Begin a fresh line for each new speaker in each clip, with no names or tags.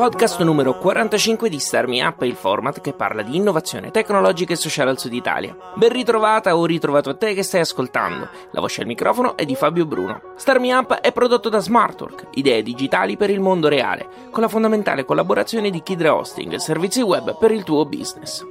Podcast numero 45 di Star Me Up, il format che parla di innovazione tecnologica e sociale al sud Italia. Ben ritrovata o ritrovato a te che stai ascoltando. La voce al microfono è di Fabio Bruno. Star Me Up è prodotto da Smartwork, idee digitali per il mondo reale, con la fondamentale collaborazione di Kidra Hosting, servizi web per il tuo business.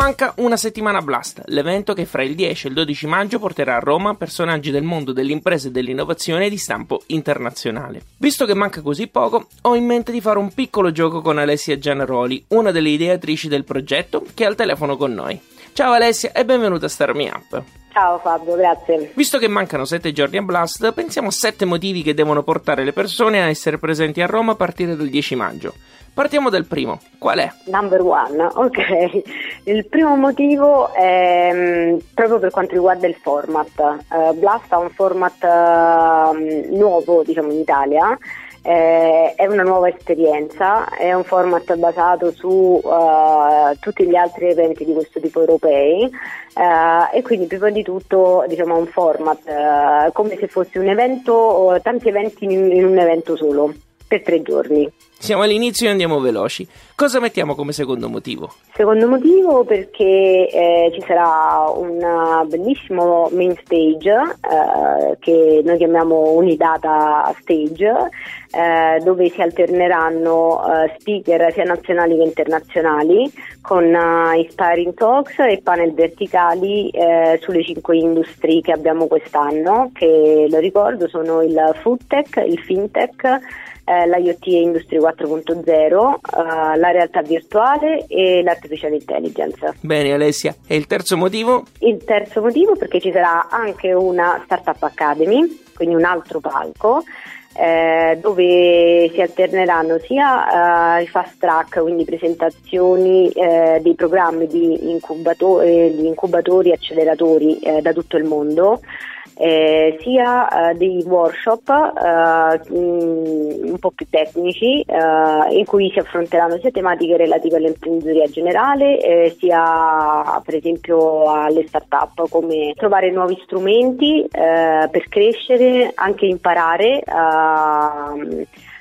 Manca una settimana Blast, l'evento che fra il 10 e il 12 maggio porterà a Roma personaggi del mondo dell'impresa e dell'innovazione di stampo internazionale. Visto che manca così poco, ho in mente di fare un piccolo gioco con Alessia Gianaroli, una delle ideatrici del progetto, che è al telefono con noi. Ciao Alessia e benvenuta a Star Me Up.
Ciao Fabio, grazie.
Visto che mancano 7 giorni a Blast, pensiamo a 7 motivi che devono portare le persone a essere presenti a Roma a partire dal 10 maggio. Partiamo dal primo. Qual è?
Number one, ok. Il primo motivo è mm, proprio per quanto riguarda il format. Eh, Blast ha un format eh, nuovo, diciamo, in Italia. Eh, è una nuova esperienza, è un format basato su eh, tutti gli altri eventi di questo tipo europei eh, e quindi prima di tutto diciamo un format eh, come se fosse un evento, o tanti eventi in, in un evento solo per tre giorni.
Siamo all'inizio e andiamo veloci. Cosa mettiamo come secondo motivo?
Secondo motivo perché eh, ci sarà un bellissimo main stage eh, che noi chiamiamo Unidata Stage eh, dove si alterneranno eh, speaker sia nazionali che internazionali con uh, inspiring talks e panel verticali eh, sulle cinque industrie che abbiamo quest'anno che lo ricordo sono il food tech, il fintech eh, l'IoT e Industry 4.0, eh, la realtà virtuale e l'artificial intelligence.
Bene Alessia, e il terzo motivo?
Il terzo motivo perché ci sarà anche una Startup Academy, quindi un altro palco. Eh, dove si alterneranno sia eh, i fast track, quindi presentazioni eh, dei programmi di, incubato- di incubatori e acceleratori eh, da tutto il mondo, eh, sia eh, dei workshop eh, un po' più tecnici eh, in cui si affronteranno sia tematiche relative all'imprenditoria generale eh, sia per esempio alle start-up come trovare nuovi strumenti eh, per crescere, anche imparare a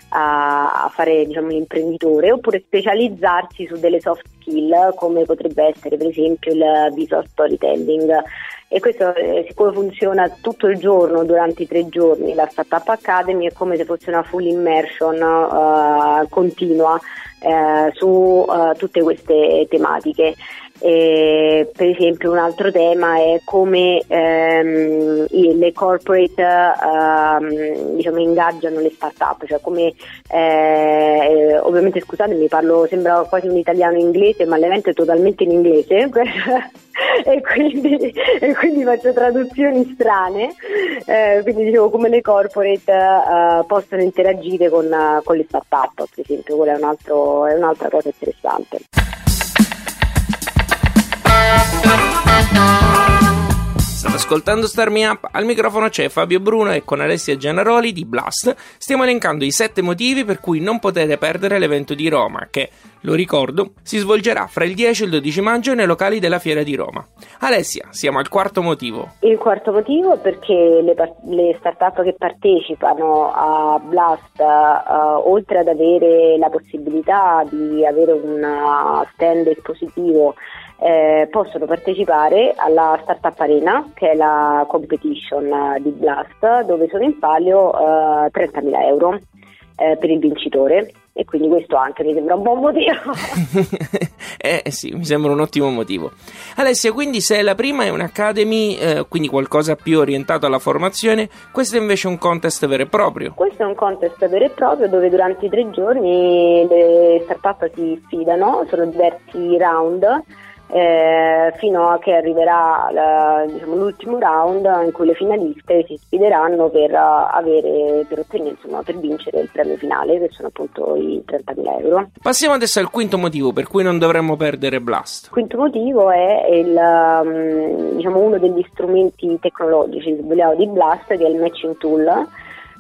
a, fare diciamo, l'imprenditore oppure specializzarsi su delle soft skill come potrebbe essere per esempio il visual storytelling. E questo eh, siccome funziona tutto il giorno durante i tre giorni la Startup Academy è come se fosse una full immersion uh, continua uh, su uh, tutte queste tematiche e, per esempio un altro tema è come ehm, le corporate ehm, diciamo, ingaggiano le start-up, cioè come eh, ovviamente scusatemi parlo sembra quasi un italiano inglese ma l'evento è totalmente in inglese e, quindi, e, quindi, faccio traduzioni strane. Eh, quindi dicevo come le corporate eh, possono interagire con, con, le start-up per esempio quella è, un altro, è un'altra cosa interessante
State ascoltando Star Me Up, al microfono c'è Fabio Bruno e con Alessia Gianaroli di Blast stiamo elencando i sette motivi per cui non potete perdere l'evento di Roma che, lo ricordo, si svolgerà fra il 10 e il 12 maggio nei locali della Fiera di Roma. Alessia, siamo al quarto motivo.
Il quarto motivo è perché le, le start-up che partecipano a Blast, uh, oltre ad avere la possibilità di avere un stand espositivo eh, possono partecipare alla Startup Arena, che è la competition di Blast, dove sono in palio eh, 30.000 euro eh, per il vincitore. E quindi questo anche mi sembra un buon motivo.
eh sì, mi sembra un ottimo motivo. Alessia, quindi se la prima è un'academy, eh, quindi qualcosa più orientato alla formazione, questo è invece un contest vero e proprio.
Questo è un contest vero e proprio dove durante i tre giorni le startup si sfidano, sono diversi round eh, fino a che arriverà la, diciamo, l'ultimo round in cui le finaliste si sfideranno per, uh, avere, per, ottenere, insomma, per vincere il premio finale, che sono appunto i 30.000 euro.
Passiamo adesso al quinto motivo per cui non dovremmo perdere Blast.
Il quinto motivo è il, um, diciamo, uno degli strumenti tecnologici di Blast, che è il matching tool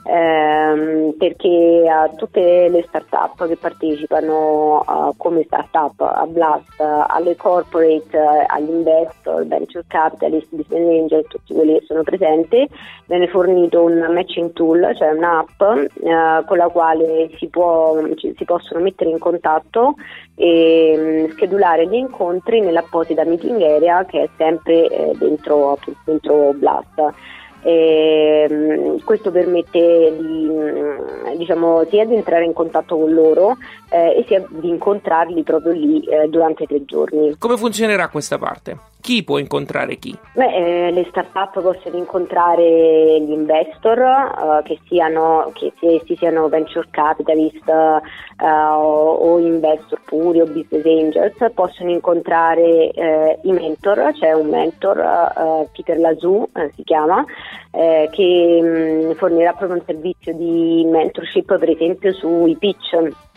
ehm, perché a tutte le start-up che partecipano uh, come start-up a Blast, alle corporate, agli investor, venture capitalist, business angel, tutti quelli che sono presenti, viene fornito un matching tool, cioè un'app uh, con la quale si, può, ci, si, possono mettere in contatto e um, schedulare gli incontri nell'apposita meeting area che è sempre eh, dentro, dentro Blast. E, ehm, questo permette di, mm, diciamo, sia di entrare in contatto con loro eh, e sia di incontrarli proprio lì eh, durante tre giorni.
Come funzionerà questa parte? Chi può incontrare chi?
Beh, eh, le start-up possono incontrare gli investor, uh, che, siano, che essi siano venture capitalist uh, o, o, investor puri o business angels, possono incontrare uh, i mentor, c'è un mentor, Peter Lazou si chiama, che mh, mm, fornirà proprio un servizio di mentorship per esempio sui pitch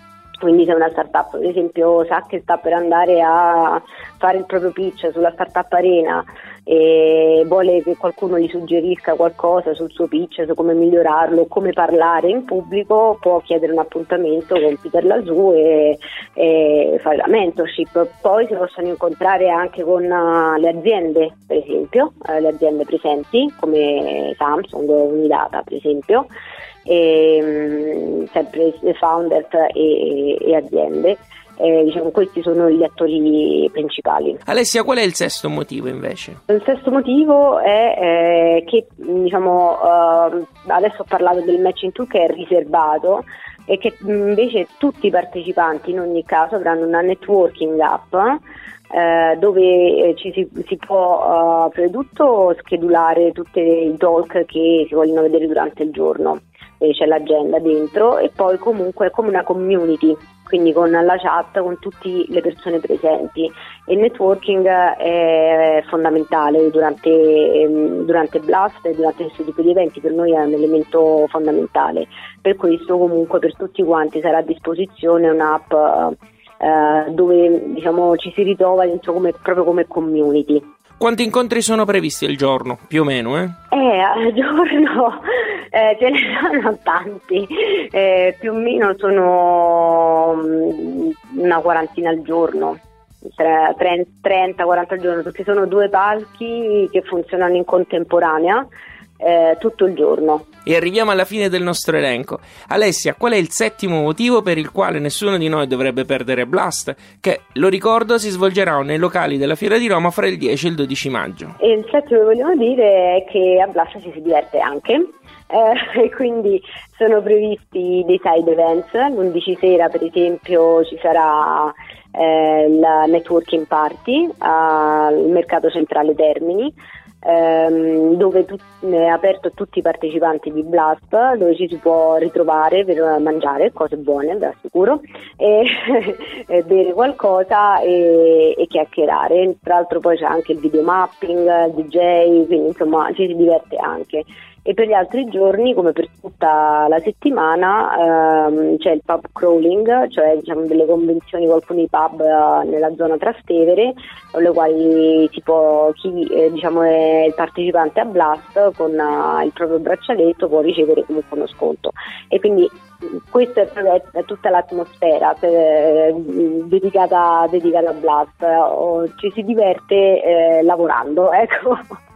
quindi se una startup per esempio sa che sta per andare a fare il proprio pitch sulla startup arena e vuole che qualcuno gli suggerisca qualcosa sul suo pitch, su come migliorarlo, come parlare in pubblico, può chiedere un appuntamento con Peter Lasù e, e fare la mentorship. Poi si possono incontrare anche con uh, le aziende, per esempio, uh, le aziende presenti come Samsung o Unidata, per esempio e, ehm, sempre founders e, e aziende. Eh, diciamo, questi sono gli attori principali.
Alessia, qual è il sesto motivo invece?
Il sesto motivo è eh, che diciamo, uh, adesso ho parlato del matching tool che è riservato e che invece tutti i partecipanti in ogni caso avranno una networking app eh, dove eh, ci si, si può uh, prima di tutto schedulare tutti i talk che si vogliono vedere durante il giorno c'è l'agenda dentro e poi comunque è come una community, quindi con la chat con tutte le persone presenti. Il networking è fondamentale durante, ehm, durante Blast e durante questo tipo di eventi, per noi è un elemento fondamentale. Per questo comunque per tutti quanti sarà a disposizione un'app eh, dove diciamo, ci si ritrova dentro come, proprio come community.
Quanti incontri sono previsti al giorno, più o meno? Eh,
eh al giorno eh, ce ne sono tanti, eh, più o meno sono mm, una quarantina al giorno. 30-40 al giorno perché sono due palchi che funzionano in contemporanea eh, tutto il giorno.
E arriviamo alla fine del nostro elenco. Alessia, qual è il settimo motivo per il quale nessuno di noi dovrebbe perdere Blast? Che, lo ricordo, si svolgerà nei locali della Fiera di Roma fra il 10 e il 12 maggio.
E il settimo che vogliamo dire è che a Blast ci si diverte anche. Eh, quindi sono previsti dei side events. L'11 sera, per esempio, ci sarà eh, la networking party al mercato centrale Termini ehm, dove tu, è aperto a tutti i partecipanti di Blast, dove ci si può ritrovare per mangiare cose buone, ve assicuro, e, e bere qualcosa e, e, chiacchierare. Tra l'altro poi c'è anche il videomapping, il DJ, quindi insomma ci si diverte anche e per gli altri giorni, come per tutta la settimana, ehm, c'è il pub crawling, cioè diciamo, delle convenzioni con alcuni pub eh, nella zona Trastevere, con le quali può, chi eh, diciamo, è il partecipante a Blast con uh, il proprio braccialetto può ricevere comunque uno sconto. E quindi questa è, tutta l'atmosfera per, eh, dedicata, dedicata, a Blast, ci si diverte eh, lavorando. Ecco.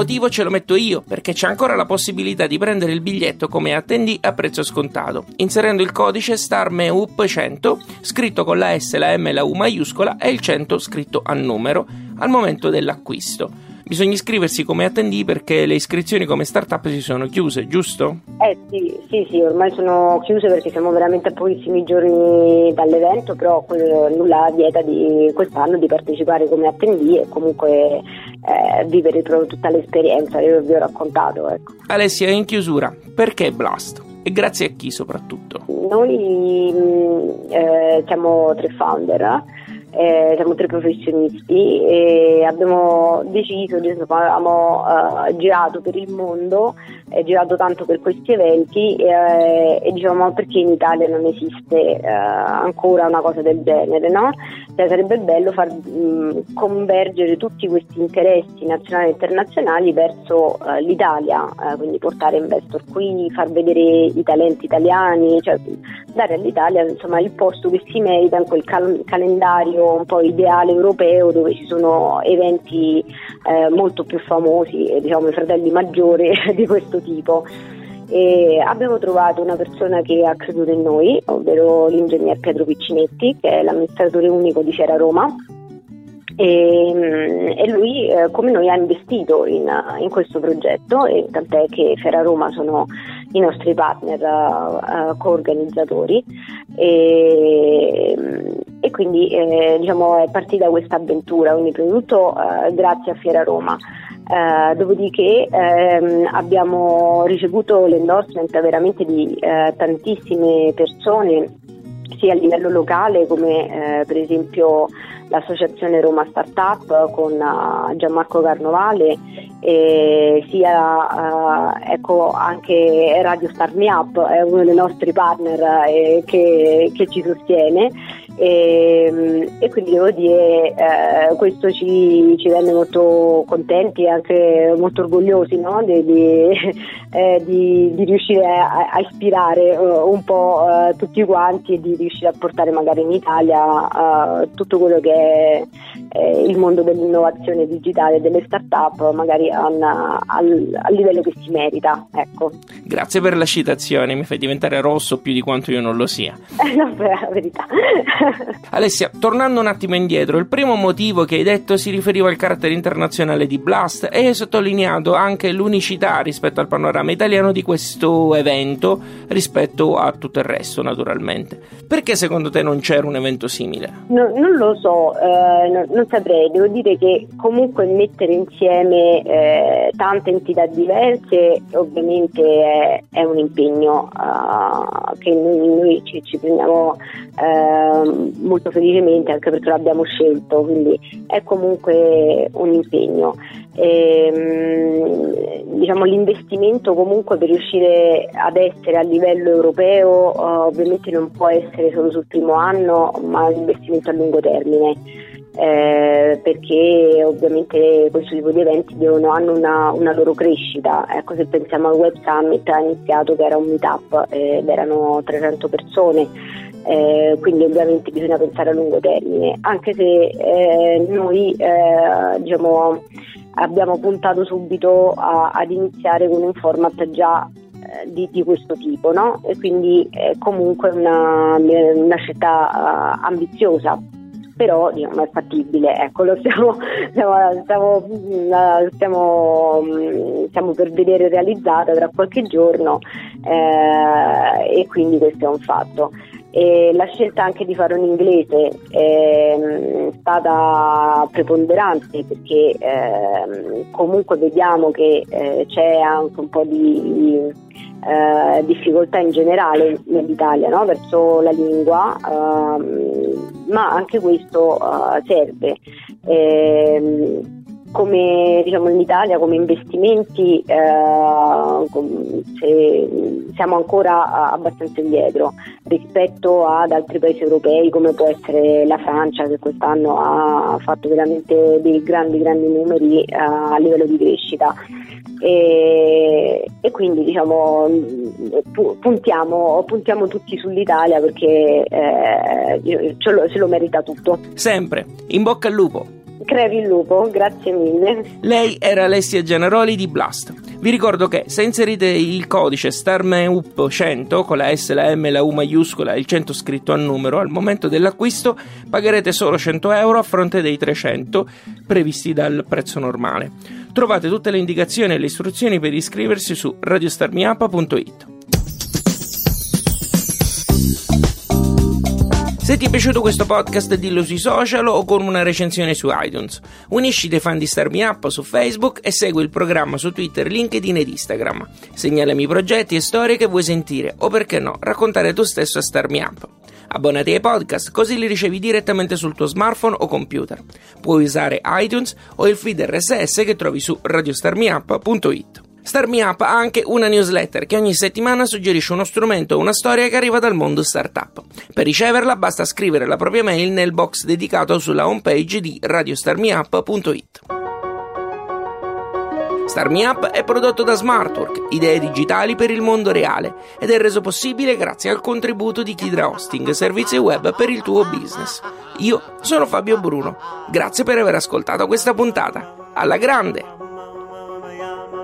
Motivo ce lo metto io, perché c'è ancora la possibilità di prendere il biglietto come attendì a prezzo scontato, inserendo il codice STARMEUP100, scritto con la S, la M e la U maiuscola e il 100 scritto a numero, al momento dell'acquisto. Bisogna iscriversi come attendì perché le iscrizioni come startup si sono chiuse, giusto?
Eh sì, sì, sì, ormai sono chiuse perché siamo veramente a pochissimi giorni dall'evento, però nulla vieta di quest'anno di partecipare come attendì e comunque eh, vivere proprio tutta l'esperienza che vi ho raccontato. Ecco.
Alessia, in chiusura, perché Blast? e grazie a chi soprattutto?
Noi mm, eh, siamo tre founder eh, siamo tre professionisti e abbiamo deciso, insomma, abbiamo uh, girato per il mondo, eh, girato tanto per questi eventi eh, e diciamo perché in Italia non esiste uh, ancora una cosa del genere, no? Cioè, sarebbe bello far mh, convergere tutti questi interessi nazionali e internazionali verso uh, l'Italia, quindi portare investor qui, far vedere i talenti italiani, cioè dare all'Italia insomma, il posto che si merita in quel cal- calendario un po' ideale europeo dove ci sono eventi eh, molto più famosi, diciamo i fratelli maggiori di questo tipo. E abbiamo trovato una persona che ha creduto in noi, ovvero l'ingegner Pietro Piccinetti, che è l'amministratore unico di Fiera Roma. E, mm, e lui, eh, come noi, ha investito in, in questo progetto, e tant'è che Fiera Roma sono i nostri partner uh, co-organizzatori e, e quindi eh, diciamo, è partita questa avventura, quindi prima di tutto uh, grazie a Fiera Roma. Uh, dopodiché ehm, abbiamo ricevuto l'endorsement veramente di uh, tantissime persone sia a livello locale come eh, per esempio l'associazione Roma Startup con uh, Gianmarco Carnovale e sia uh, ecco, anche Radio Start Me Up è uno dei nostri partner eh, che, che, ci sostiene e, e, quindi devo dire eh, questo ci, ci, rende molto contenti e anche molto orgogliosi no? di, di, eh, di, di, riuscire a, a ispirare uh, un po' uh, tutti quanti e di riuscire a portare magari in Italia uh, tutto quello che è il mondo dell'innovazione digitale e delle start-up magari al, livello che si merita. Ecco.
Grazie per la citazione, mi fai diventare rosso più di quanto io non lo sia.
no, è la verità.
Alessia, tornando un attimo indietro, il primo motivo che hai detto si riferiva al carattere internazionale di Blast e hai sottolineato anche l'unicità rispetto al panorama italiano di questo evento rispetto a tutto il resto, naturalmente. Perché secondo te non c'era un evento simile?
No, non lo so, eh, non, saprei, devo dire che comunque mettere insieme eh, tante entità diverse ovviamente è, è un impegno uh, che noi, noi ci, ci, prendiamo uh, molto felicemente anche perché l'abbiamo scelto, quindi è comunque un impegno. E, ehm, diciamo, l'investimento comunque per riuscire ad essere a livello europeo uh, ovviamente non può essere solo sul primo anno ma un investimento a lungo termine eh, perché ovviamente questo tipo di eventi devono, hanno una, una, loro crescita. Ecco, se pensiamo al Web Summit ha iniziato che era un meetup ed erano 300 persone, eh, quindi ovviamente bisogna pensare a lungo termine, anche se eh, noi eh, diciamo, abbiamo puntato subito a, ad iniziare con un format già eh, di, di, questo tipo, no? E quindi è comunque una, una scelta uh, ambiziosa però diciamo, è fattibile, ecco, lo stiamo, stiamo, stiamo, stiamo, stiamo, per vedere realizzata tra qualche giorno eh, e quindi questo è un fatto. E la scelta anche di fare un inglese è stata preponderante perché eh, comunque vediamo che eh, c'è anche un po' di eh, difficoltà in generale nell'Italia no? verso la lingua, ehm, ma anche questo eh, serve. Come diciamo in Italia come investimenti eh, siamo ancora abbastanza indietro rispetto ad altri paesi europei come può essere la Francia che quest'anno ha fatto veramente dei grandi grandi numeri eh, a livello di crescita e, e quindi diciamo puntiamo, puntiamo, tutti sull'Italia perché eh, se lo merita tutto.
Sempre, in bocca al lupo!
Crevi il lupo, grazie mille.
Lei era Alessia Generoli di Blast. Vi ricordo che se inserite il codice StarMeup100 con la S, la M, la U maiuscola e il 100 scritto a numero, al momento dell'acquisto pagherete solo 100 euro a fronte dei 300 previsti dal prezzo normale. Trovate tutte le indicazioni e le istruzioni per iscriversi su radiostarmiapa.it. Se ti è piaciuto questo podcast dillo sui social o con una recensione su iTunes. Unisci dei fan di Starmi Up su Facebook e segui il programma su Twitter, LinkedIn ed Instagram. Segnalami progetti e storie che vuoi sentire o perché no, raccontare tu stesso a Starmi Up. Abbonati ai podcast così li ricevi direttamente sul tuo smartphone o computer. Puoi usare iTunes o il feed RSS che trovi su radiostarmiup.it. Starmi Up ha anche una newsletter che ogni settimana suggerisce uno strumento o una storia che arriva dal mondo startup. Per riceverla basta scrivere la propria mail nel box dedicato sulla homepage di radiostarmiup.it. Starmi Up è prodotto da Smartwork, idee digitali per il mondo reale, ed è reso possibile grazie al contributo di Kidra Hosting, servizi web per il tuo business. Io sono Fabio Bruno, grazie per aver ascoltato questa puntata. Alla grande!